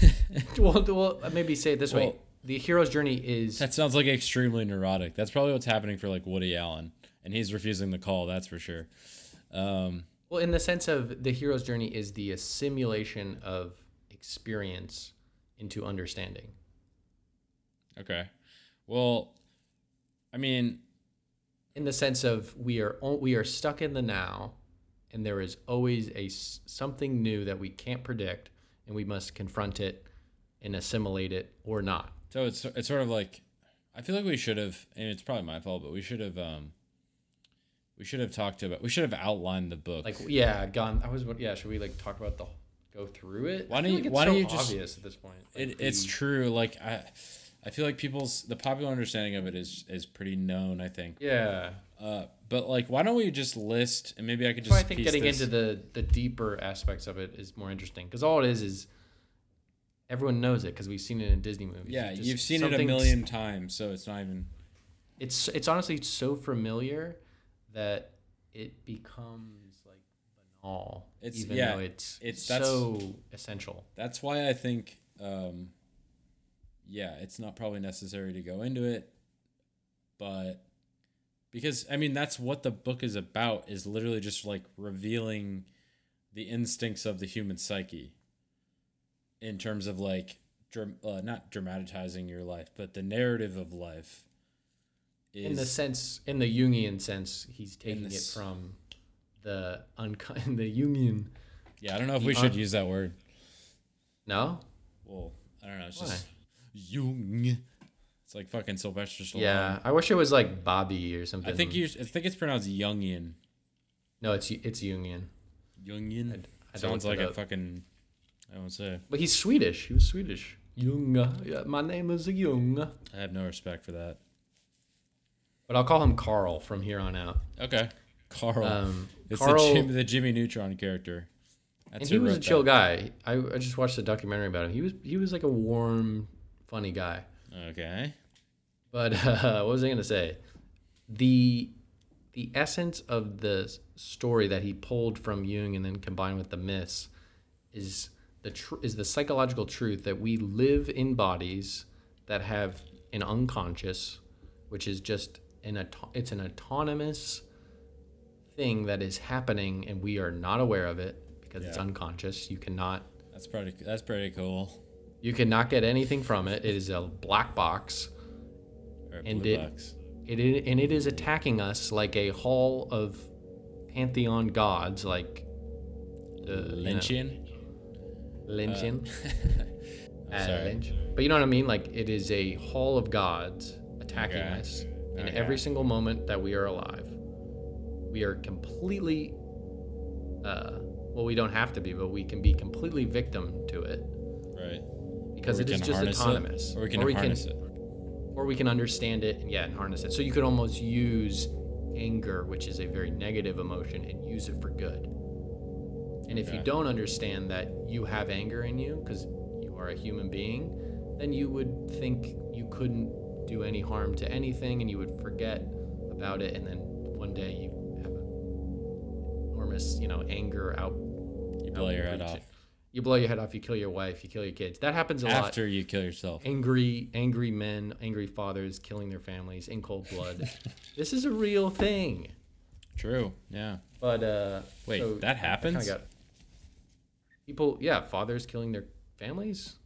(laughs) well, well, maybe say it this way: Well- the hero's journey is that sounds like extremely neurotic. That's probably what's happening for like Woody Allen, and he's refusing the call. That's for sure. Um, Well, in the sense of the hero's journey is the assimilation of experience into understanding. okay. Well, I mean, In the sense of we are we are stuck in the now, and there is always a something new that we can't predict, and we must confront it and assimilate it or not. So it's it's sort of like I feel like we should have, and it's probably my fault, but we should have um, we should have talked about we should have outlined the book. Like yeah, gone. I was yeah. Should we like talk about the go through it? Why don't you- like why don't so you just- obvious at this point? It, Like, it's true. Like I, I feel like people's the popular understanding of it is is pretty known. I think. Yeah. Uh, but like, why don't we just list and maybe I could just. I think getting this- into the the deeper aspects of it is more interesting because all it is is everyone knows it because we've seen it in Disney movies. Yeah, Just you've seen it a million times, so it's not even. It's it's honestly so familiar that it becomes like banal. It's- even yeah, though it's it's- so essential. That's why I think, um, yeah, it's not probably necessary to go into it, but because I mean that's what the book is about is literally just like revealing the instincts of the human psyche in terms of like dram- uh, not dramatizing your life, but the narrative of life. Is, in the sense, in the Jungian sense, he's taking it from the unco- (laughs) the Jungian. yeah, I don't know if we should un- use that word. No. Well, I don't know. It's Why? just Jung. It's like fucking Sylvester Stallone. Yeah, I wish it was like Bobby or something. I think you. I think it's pronounced Jungian. No, it's it's Jungian. Jungian. I don't Sounds like a fucking. I won't say. But he's Swedish. He was Swedish. Jung. Yeah, my name is Jung. I have no respect for that. But I'll call him Carl from here on out. Okay, Carl. Um, it's Carl, the, Jim, the Jimmy Neutron character. That's and he was a chill that. guy. I, I just watched a documentary about him. He was he was like a warm, funny guy. Okay. But (laughs) uh, what was I gonna say? The the essence of the story that he pulled from Jung and then combined with the myths is the tr- is the psychological truth that we live in bodies that have an unconscious, which is just an auto- it's an autonomous thing that is happening and we are not aware of it because it's unconscious. You cannot That's pretty. That's pretty cool. you cannot get anything from it. It is a black box. Or And it- box. It is, and it is attacking us like a hall of pantheon gods, like the you know, I'm Uh, (laughs) sorry. Lynch. But you know what I mean? Like it is a hall of gods attacking Okay. us in Okay. every single moment that we are alive. We are completely, uh, well, we don't have to be, but we can be completely victim to it Right. because Or it we is can just harness it, autonomous. or we can harness it. or we can understand it and yeah, and harness it. So you could almost use anger, which is a very negative emotion, and use it for good. And if you don't understand that you have anger in you because you are a human being, then you would think you couldn't do any harm to anything, and you would forget about it, and then one day you have a enormous, you know, anger out. You blow your head off You blow your head off. You kill your wife. You kill your kids. That happens a lot after you kill yourself. angry angry men angry fathers killing their families in cold blood (laughs) this is a real thing True. Yeah. but uh Wait, so that I happens? got people yeah fathers killing their families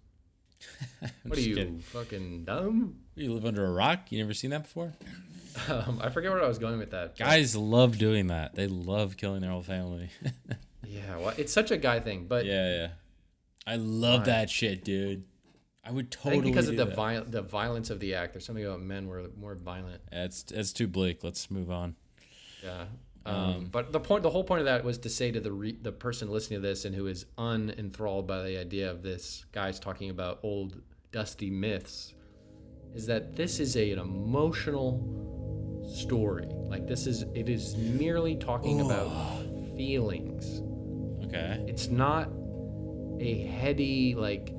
(laughs) what are you kidding. fucking dumb You live under a rock? You never seen that before? um, i forget where i was going with that Guys love doing that. They love killing their whole family. (laughs) yeah well it's such a guy thing but yeah, yeah. I love Why? that shit, dude. I would i totally think because of the viol- the violence of the act there's something about men were more violent it's it's too bleak. Let's move on. Yeah. Um, Um, but the point, the whole point of that was to say to the re- the person listening to this and who is unenthralled by the idea of this guy's talking about old dusty myths, is that this is a, an emotional story. Like this is it is merely talking about feelings. Okay. It's not a heady like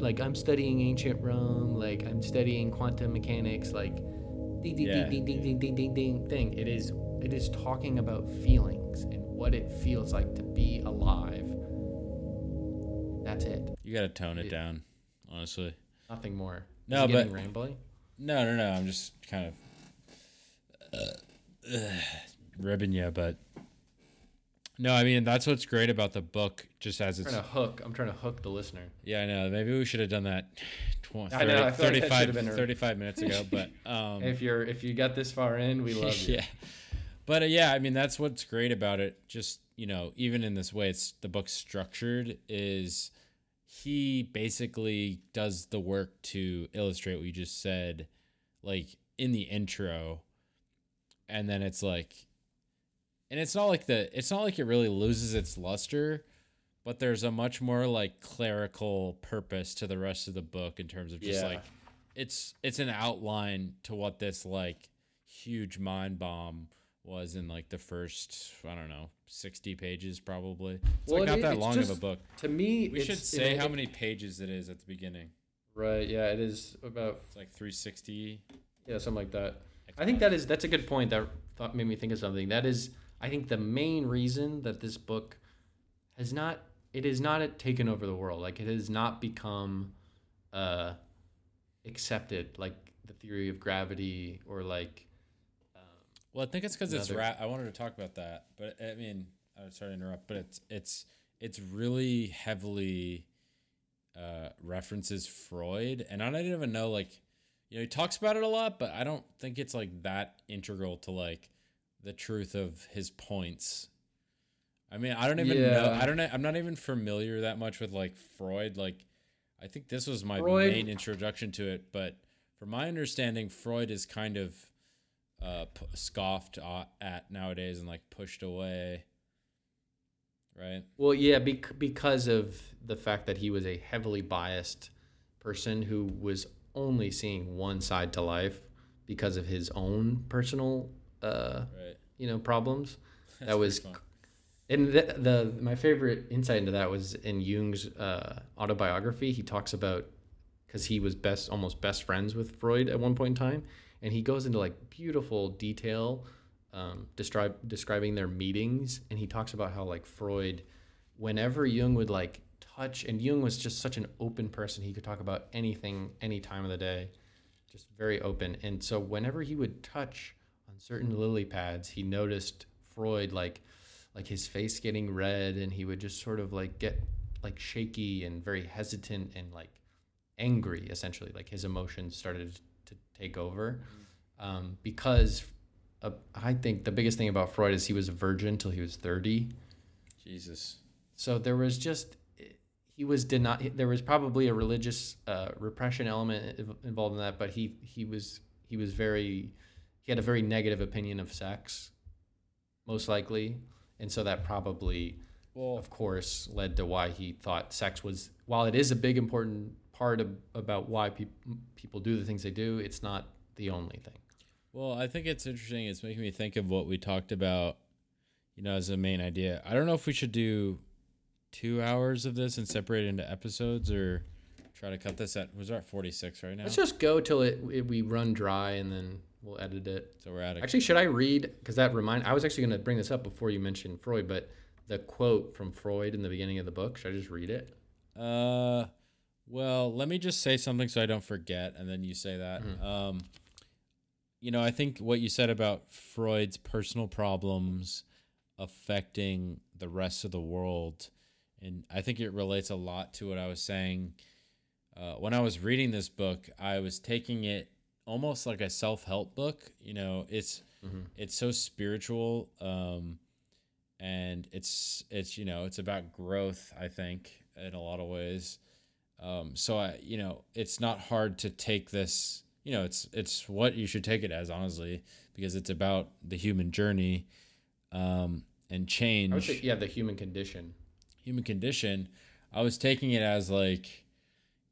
like I'm studying ancient Rome, like I'm studying quantum mechanics, like ding ding Yeah. ding ding ding ding ding ding thing. It is it is talking about feelings and what it feels like to be alive. That's it. You gotta tone it It- down, honestly. Nothing more. No, is but- rambling? No, no, no. I'm just kind of uh, ribbing you, but no, I mean that's what's great about the book. Just as I'm it's trying to hook. I'm trying to hook the listener. yeah, I know. Maybe we should have done that (sighs) tw- 30, I know, I feel like that 35, should've been 35 minutes ago, but (laughs) um, if you're if you got this far in, we love (laughs) you. yeah. But uh, yeah, I mean that's what's great about it. Just you know, even in this way, it's the book's structured is he basically does the work to illustrate what you just said, like in the intro, and then it's like, and it's not like the it's not like it really loses its luster. But there's a much more like clerical purpose to the rest of the book in terms of just Yeah. like it's it's an outline to what this like huge mind bomb was in like the first I don't know sixty pages probably. It's Well, like not is- that long of a book. To me, We should say it- how many pages it is at the beginning. Right. Yeah. It is about It's like three sixty. Yeah, something like that. I think that is that's a good point that thought made me think of something. That is I think the main reason that this book has not it is not taken over the world. Like it has not become uh accepted like the theory of gravity or like Well, I think it's because it's Another- ra- I wanted to talk about that, but I mean, I'm sorry to interrupt, but it's it's it's really heavily uh, references Freud, and I don't even know like you know he talks about it a lot, but I don't think it's like that integral to like the truth of his points. I mean, I don't even know. Yeah. I don't. know- I'm not even familiar that much with like Freud. Like, I think this was my Freud- main introduction to it, but from my understanding, Freud is kind of uh, p- scoffed at nowadays and like pushed away. Right. Well, yeah, bec- because of the fact that he was a heavily biased person who was only seeing one side to life because of his own personal, uh, Right. you know, problems. (laughs) That's that was, and the, the my favorite insight into that was in Jung's uh, autobiography. He talks about because he was best, almost best friends with Freud at one point in time, and he goes into like beautiful detail um, describe describing their meetings, and he talks about how like Freud, whenever Jung would like touch and Jung was just such an open person. He could talk about anything any time of the day. Just very open. And so whenever he would touch on certain lily pads, he noticed Freud like like his face getting red and he would just sort of like get like shaky and very hesitant and like angry essentially like his emotions started take over. Um, because uh, i think the biggest thing about freud is he was a virgin until he was 30 Jesus. so there was just he was did not there was probably a religious uh, repression element involved in that but he he was he was very he had a very negative opinion of sex most likely. And so that probably Well, of course led to why he thought sex was while it is a big important part of about why peop people do the things they do it's not the only thing Well, I think it's interesting. It's making me think of what we talked about, you know, as a main idea. I don't know if we should do two hours of this and separate it into episodes or try to cut this at, was our 46 right now? let's just go till it, it we run dry and then we'll edit it so we're at Actually, should I read? Because that remind. I was actually going to bring this up before you mentioned Freud, but the quote from Freud in the beginning of the book. Should I just read it? Uh, well, let me just say something so I don't forget, and then you say that. Um, you know, I think what you said about Freud's personal problems affecting the rest of the world, and I think it relates a lot to what I was saying. Uh, when I was reading this book, I was taking it almost like a self-help book. You know, it's it's so spiritual. Um, and it's it's you know it's about growth i think in a lot of ways um, so i you know it's not hard to take this you know it's it's what you should take it as honestly because it's about the human journey um, and change I would say, yeah, the human condition. human condition. I was taking it as like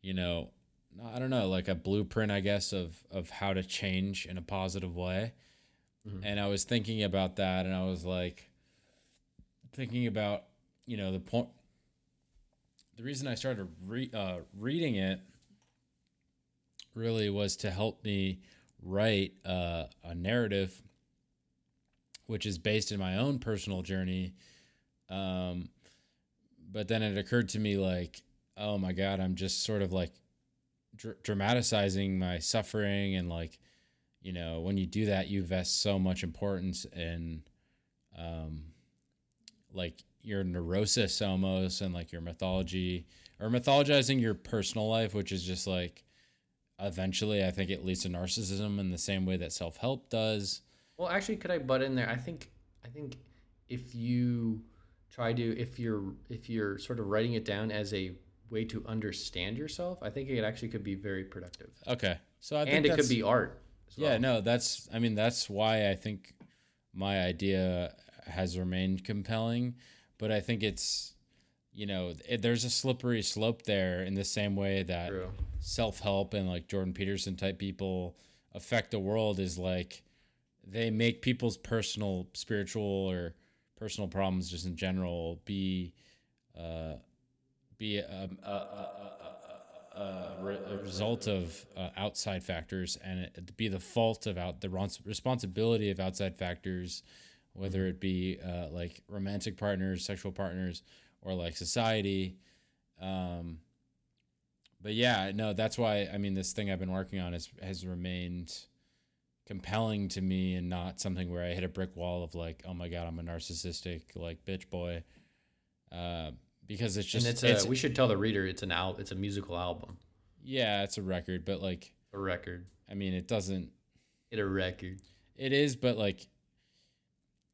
you know i don't know like a blueprint i guess of of how to change in a positive way. And i was thinking about that and i was like thinking about you know the point the reason i started re- uh, reading it really was to help me write uh, a narrative which is based in my own personal journey. Um, but then it occurred to me like oh my god i'm just sort of like dr- dramatizing my suffering and like you know when you do that you vest so much importance in um like your neurosis almost and like your mythology or mythologizing your personal life which is just like eventually i think it leads to narcissism in the same way that self-help does Well, actually, could I butt in there? I think I think if you try to if you're if you're sort of writing it down as a way to understand yourself, I think it actually could be very productive. okay so i think and it could be art. as Yeah, well. no, that's I mean that's why I think my idea has remained compelling, but I think it's you know, it, there's a slippery slope there in the same way that self-help and like Jordan Peterson type people affect the world is like they make people's personal spiritual or personal problems just in general be uh be a, a, a, a, a, re- a result of uh, outside factors and it be the fault of out the responsibility of outside factors whether it be uh, like romantic partners sexual partners or like society um, but yeah no that's why i mean this thing i've been working on is, has remained compelling to me and not something where i hit a brick wall of like oh my god i'm a narcissistic like bitch boy uh, because it's just and it's a we should tell the reader it's an al- it's a musical album. yeah it's a record but like A record. i mean it doesn't It a record. it is but like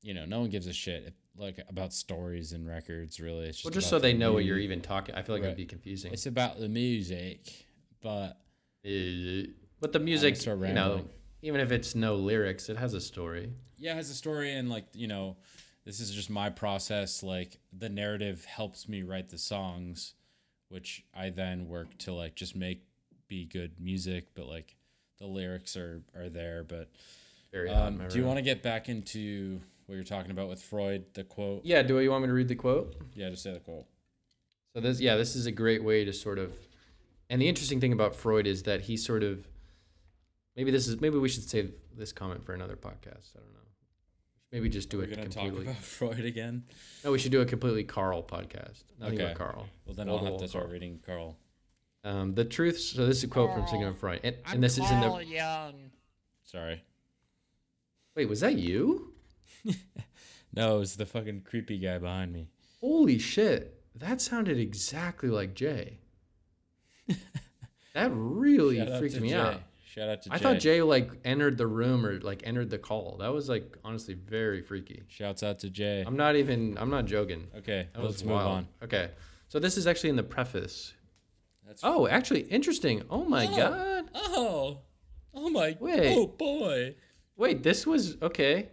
you know no one gives a shit if, like about stories and records really it's just Well, just so they the know what you're even talking. I feel like Right. it'd be confusing. it's about the music but Uh, but the music, you know, even if it's no lyrics, it has a story. yeah it has a story and like you know this is just my process like the narrative helps me write the songs which i then work to like just make be good music but like the lyrics are are there but um, do you want to get back into what you're talking about with freud the quote Yeah. Do you want me to read the quote? yeah just say the quote So this, yeah, this is a great way to sort of, and the interesting thing about Freud is that he sort of, maybe this is maybe we should save this comment for another podcast. I don't know. maybe just do it. We're it gonna talk completely. about (laughs) Freud again. No, we should do a completely Carl podcast. Nothing Okay. about Carl. Well, then I'll have to start Carl. reading Carl. Um, the truth. So this is a quote from Sigmund Freud, and, and this is in the. Young. Sorry. Wait, was that you? (laughs) No, it was the fucking creepy guy behind me. Holy shit! That sounded exactly like Jay. (laughs) that really Shout freaked to me Jay. out. Shout out to Jay. I Jay. thought Jay like entered the room or like entered the call. That was like honestly very freaky. Shouts out to Jay. I'm not even. I'm not joking. okay, That let's move wild. on. Okay, so this is actually in the preface. That's Oh, actually interesting. Oh my Oh. god. Oh, oh my. Wait. Oh boy. Wait, this was okay.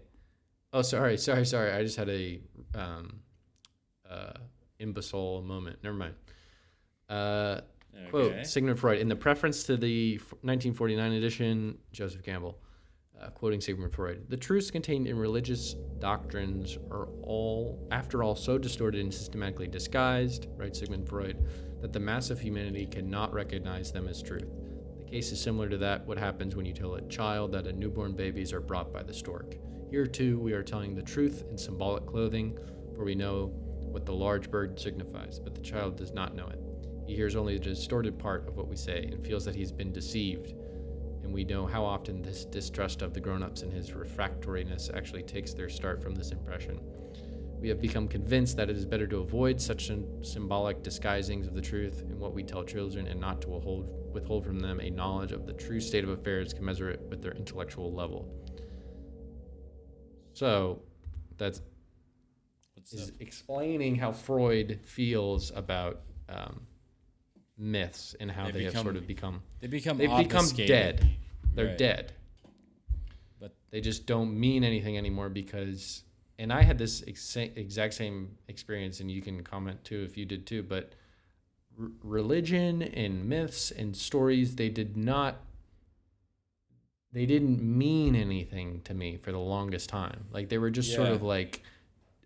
Oh, sorry, sorry, sorry. I just had a um, uh, imbecile moment. Never mind. Uh, Okay. Quote Sigmund Freud in the preference to the 1949 edition, Joseph Campbell, uh, quoting Sigmund Freud: "The truths contained in religious doctrines are all, after all, so distorted and systematically disguised," writes Sigmund Freud, "that the mass of humanity cannot recognize them as truth. The case is similar to that what happens when you tell a child that a newborn babies are brought by the stork. Here too, we are telling the truth in symbolic clothing, for we know what the large bird signifies, but the child does not know it." He hears only the distorted part of what we say and feels that he's been deceived. And we know how often this distrust of the grown ups and his refractoriness actually takes their start from this impression. We have become convinced that it is better to avoid such symbolic disguisings of the truth in what we tell children and not to withhold, withhold from them a knowledge of the true state of affairs commensurate with their intellectual level. So, that's is explaining how Freud feels about um, myths and how They they, have sort of become They become they've become dead. They're Right. dead. But- they just don't mean anything anymore because. And I had this exa- exact same experience, and you can comment too if you did too. But r- religion and myths and stories, they did not. They didn't mean anything to me for the longest time. Like they were just sort of like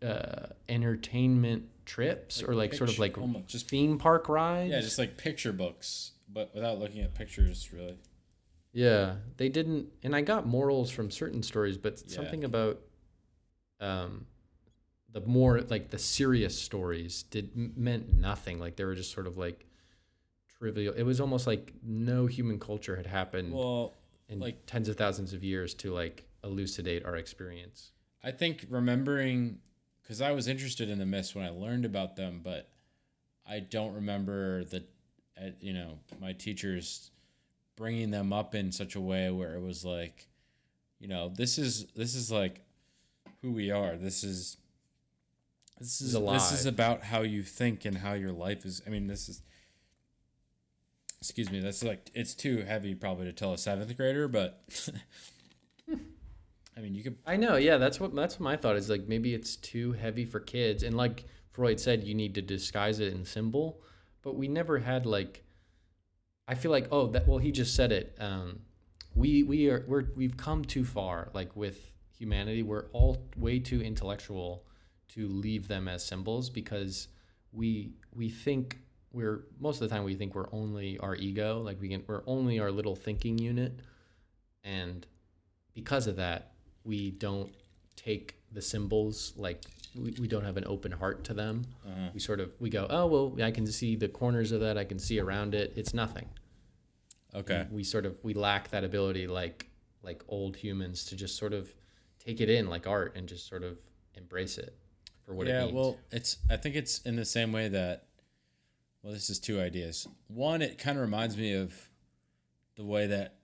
uh, entertainment trips Like or like sort of like almost just- theme park rides. Yeah, just like picture books, but without looking at pictures, really. Yeah, they didn't, and I got morals from certain stories, but Yeah. something about um, the more like the serious stories did meant nothing. Like they were just sort of like trivial. It was almost like no human culture had happened Well, in like- tens of thousands of years to like elucidate our experience. I think remembering, because I was interested in the myths when I learned about them, but I don't remember the, uh, you know, my teachers bringing them up in such a way where it was like, you know, this is this is like who we are. This is this is Is this is about how you think and how your life is. I mean, this is. Excuse me. That's like it's too heavy probably to tell a seventh grader, but. (laughs) I mean, you could I know, yeah, that's what that's what my thought is. Like maybe it's too heavy for kids, and like Freud said, you need to disguise it in symbol. But we never had like. I feel like oh that well he just said it. Um, we we are we're we've come too far like with humanity. We're all way too intellectual to leave them as symbols because we we think we're most of the time we think we're only our ego like we can we're only our little thinking unit. And because of that we don't take the symbols like we, we don't have an open heart to them. Uh-huh. we sort of we go oh well i can see the corners of that. I can see around it. It's nothing. Okay. we sort of we lack that ability like like old humans to just sort of take it in like art and just sort of embrace it for what yeah, it means. well, it's I think it's in the same way that well, this is two ideas. One, it kind of reminds me of the way that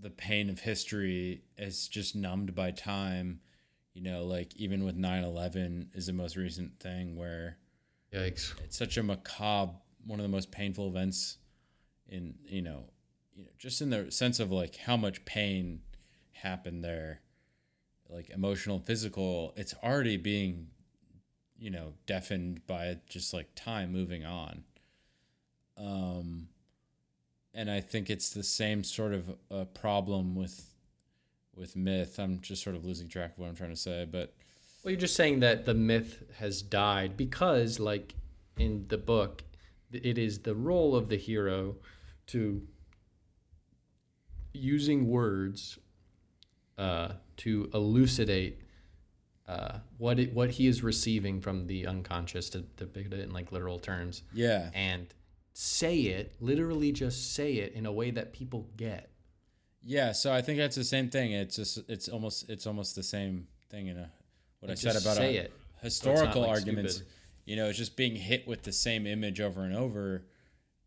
the pain of history is just numbed by time. You know, like even with 9/11 is the most recent thing where yikes it's such a macabre, one of the most painful events in you know, you know, just in the sense of like how much pain happened there, like emotional, physical. It's already being, you know, deafened by just like time moving on. Um, and I think it's the same sort of uh, problem with with myth. I'm just sort of losing track of what I'm trying to say, but Well, you're just saying that the myth has died because, like in the book, it is the role of the hero to using words uh, to elucidate uh, what it, what he is receiving from the unconscious to, put it in like literal terms Yeah. and say it literally just say it in a way that people get Yeah, so I think that's the same thing. It's just it's almost it's almost the same thing in a what I said about say it, historical like, arguments. stupid. You know, it's just being hit with the same image over and over,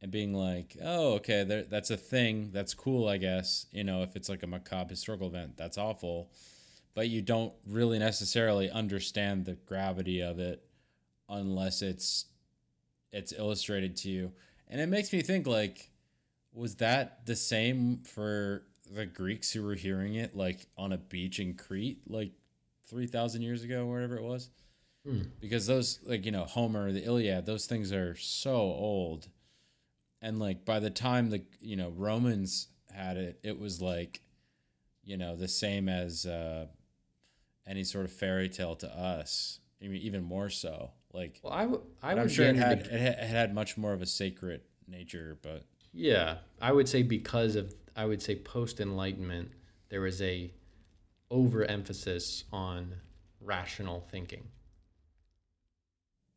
and being like, "Oh, okay, there, that's a thing. That's cool, I guess." You know, if it's like a macabre historical event, that's awful, but you don't really necessarily understand the gravity of it unless it's it's illustrated to you, and it makes me think like was that the same for the Greeks who were hearing it like on a beach in Crete like 3000 years ago or whatever it was? Because those like you know Homer the Iliad those things are so old. And like by the time the you know Romans had it it was like you know the same as uh any sort of fairy tale to us I mean even more so like well I, w- I would I'm sure it had it had, it had much more of a sacred nature but Yeah, I would say because of I would say post enlightenment there was a overemphasis on rational thinking.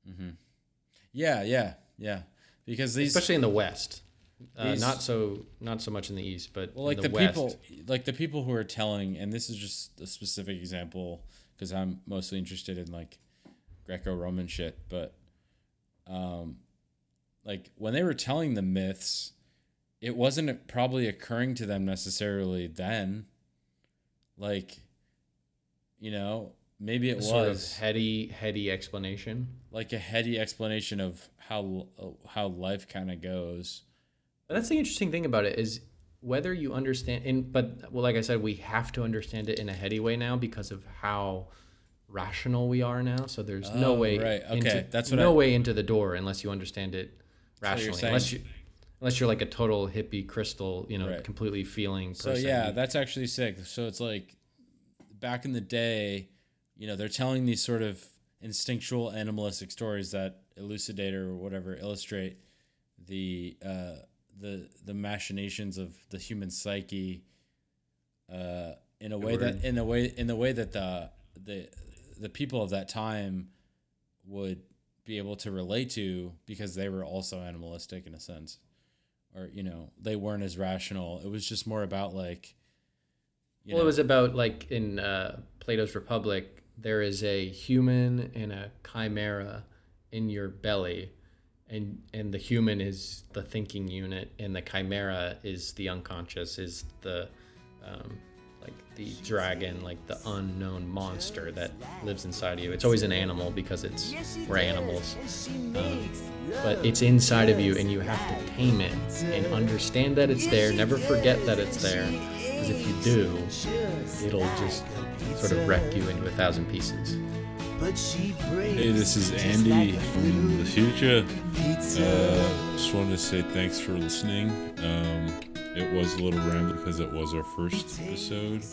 Mm-hmm. yeah yeah yeah because these especially in the West. Uh, not so not so much in the East, but Well, like in the, the, West. people, like the people who are telling, and this is just a specific example because I'm mostly interested in like Greco-Roman shit, but um, like when they were telling the myths, it wasn't probably occurring to them necessarily then. Like, you know, maybe it sort was of heady heady explanation. like a heady explanation of how how life kind of goes. But that's the interesting thing about it is whether you understand and but well like I said we have to understand it in a heady way now because of how rational we are now so there's no Oh, way right. Okay, into, that's what no I- way into the door unless you understand it rationally saying- unless you unless you're like a total hippie crystal you know Right. completely feeling So yeah, that's actually sick. So it's like back in the day, you know, they're telling these sort of instinctual animalistic stories that elucidate or whatever illustrate the uh, the the machinations of the human psyche uh, in a way that in a way in the way that the the the people of that time would be able to relate to because they were also animalistic in a sense. Or you know they weren't as rational. It was just more about like you well, it was about like in uh, Plato's Republic, there is a human and a chimera in your belly, and and the human is the thinking unit, and the chimera is the unconscious, is the um, like the dragon, like the unknown monster that lives inside of you. It's always an animal because it's we're animals, um, but it's inside of you, and you have to tame it and understand that it's there. Never forget that it's there, because if you do, it'll just sort of wreck you into a thousand pieces. Hey, this is Andy from the future. Uh, just wanted to say thanks for listening. Um, it was a little random because it was our first episode,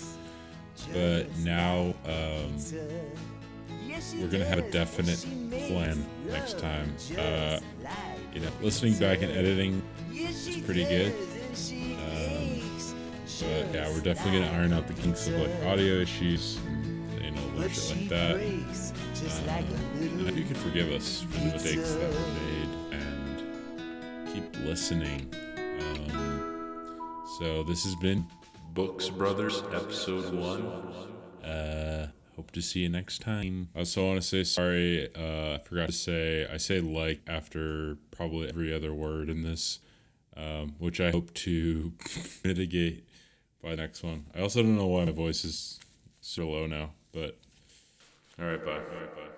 but now um, we're gonna have a definite plan next time. Uh, you know, listening back and editing is pretty good. Um, but yeah, we're definitely gonna iron out the kinks of like audio issues, and, you know, little shit like that. If you can forgive us for the mistakes that were made and keep listening. Um, so this has been Books Brothers episode one. Uh, hope to see you next time. I also want to say sorry. Uh, I forgot to say I say like after probably every other word in this, um, which I hope to (laughs) mitigate by next one. I also don't know why my voice is so low now, but all right, bye. All right, bye.